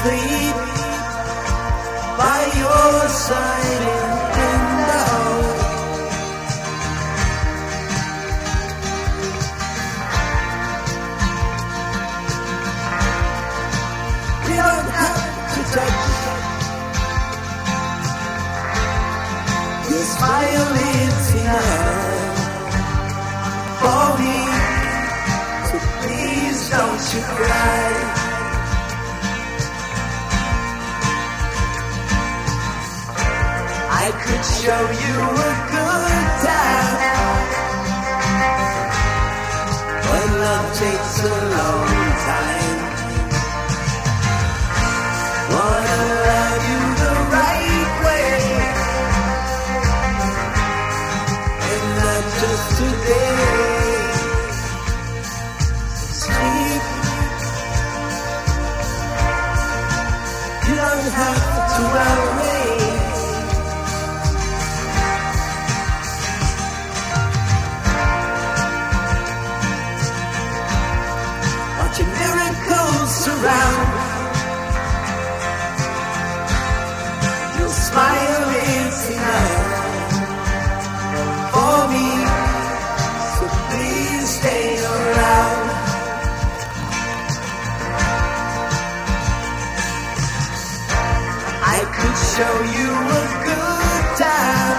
sleep by your side in the house. We don't have to touch. Could show you a good time. But love takes a long time. Wanna love you the right way. And not just today. Sleep. You don't have to worry. Show you a good time.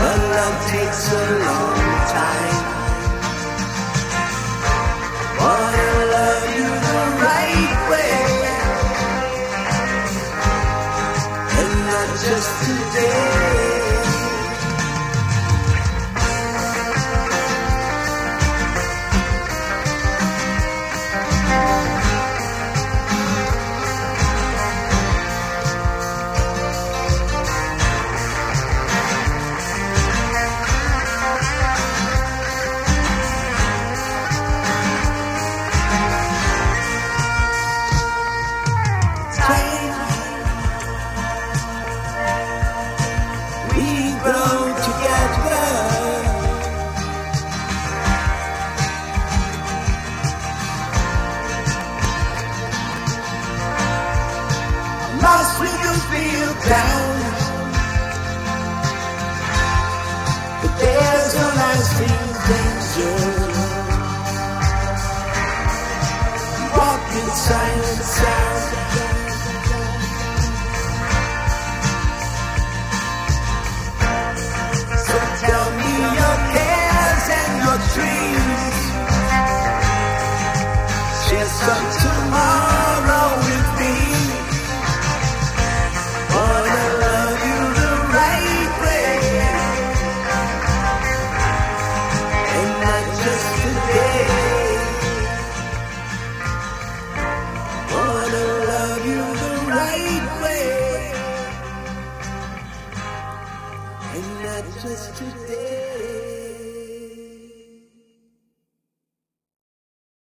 But love takes a long time. But there's no danger. Walk in sound. So tell me your cares and your dreams. Share some and not just today.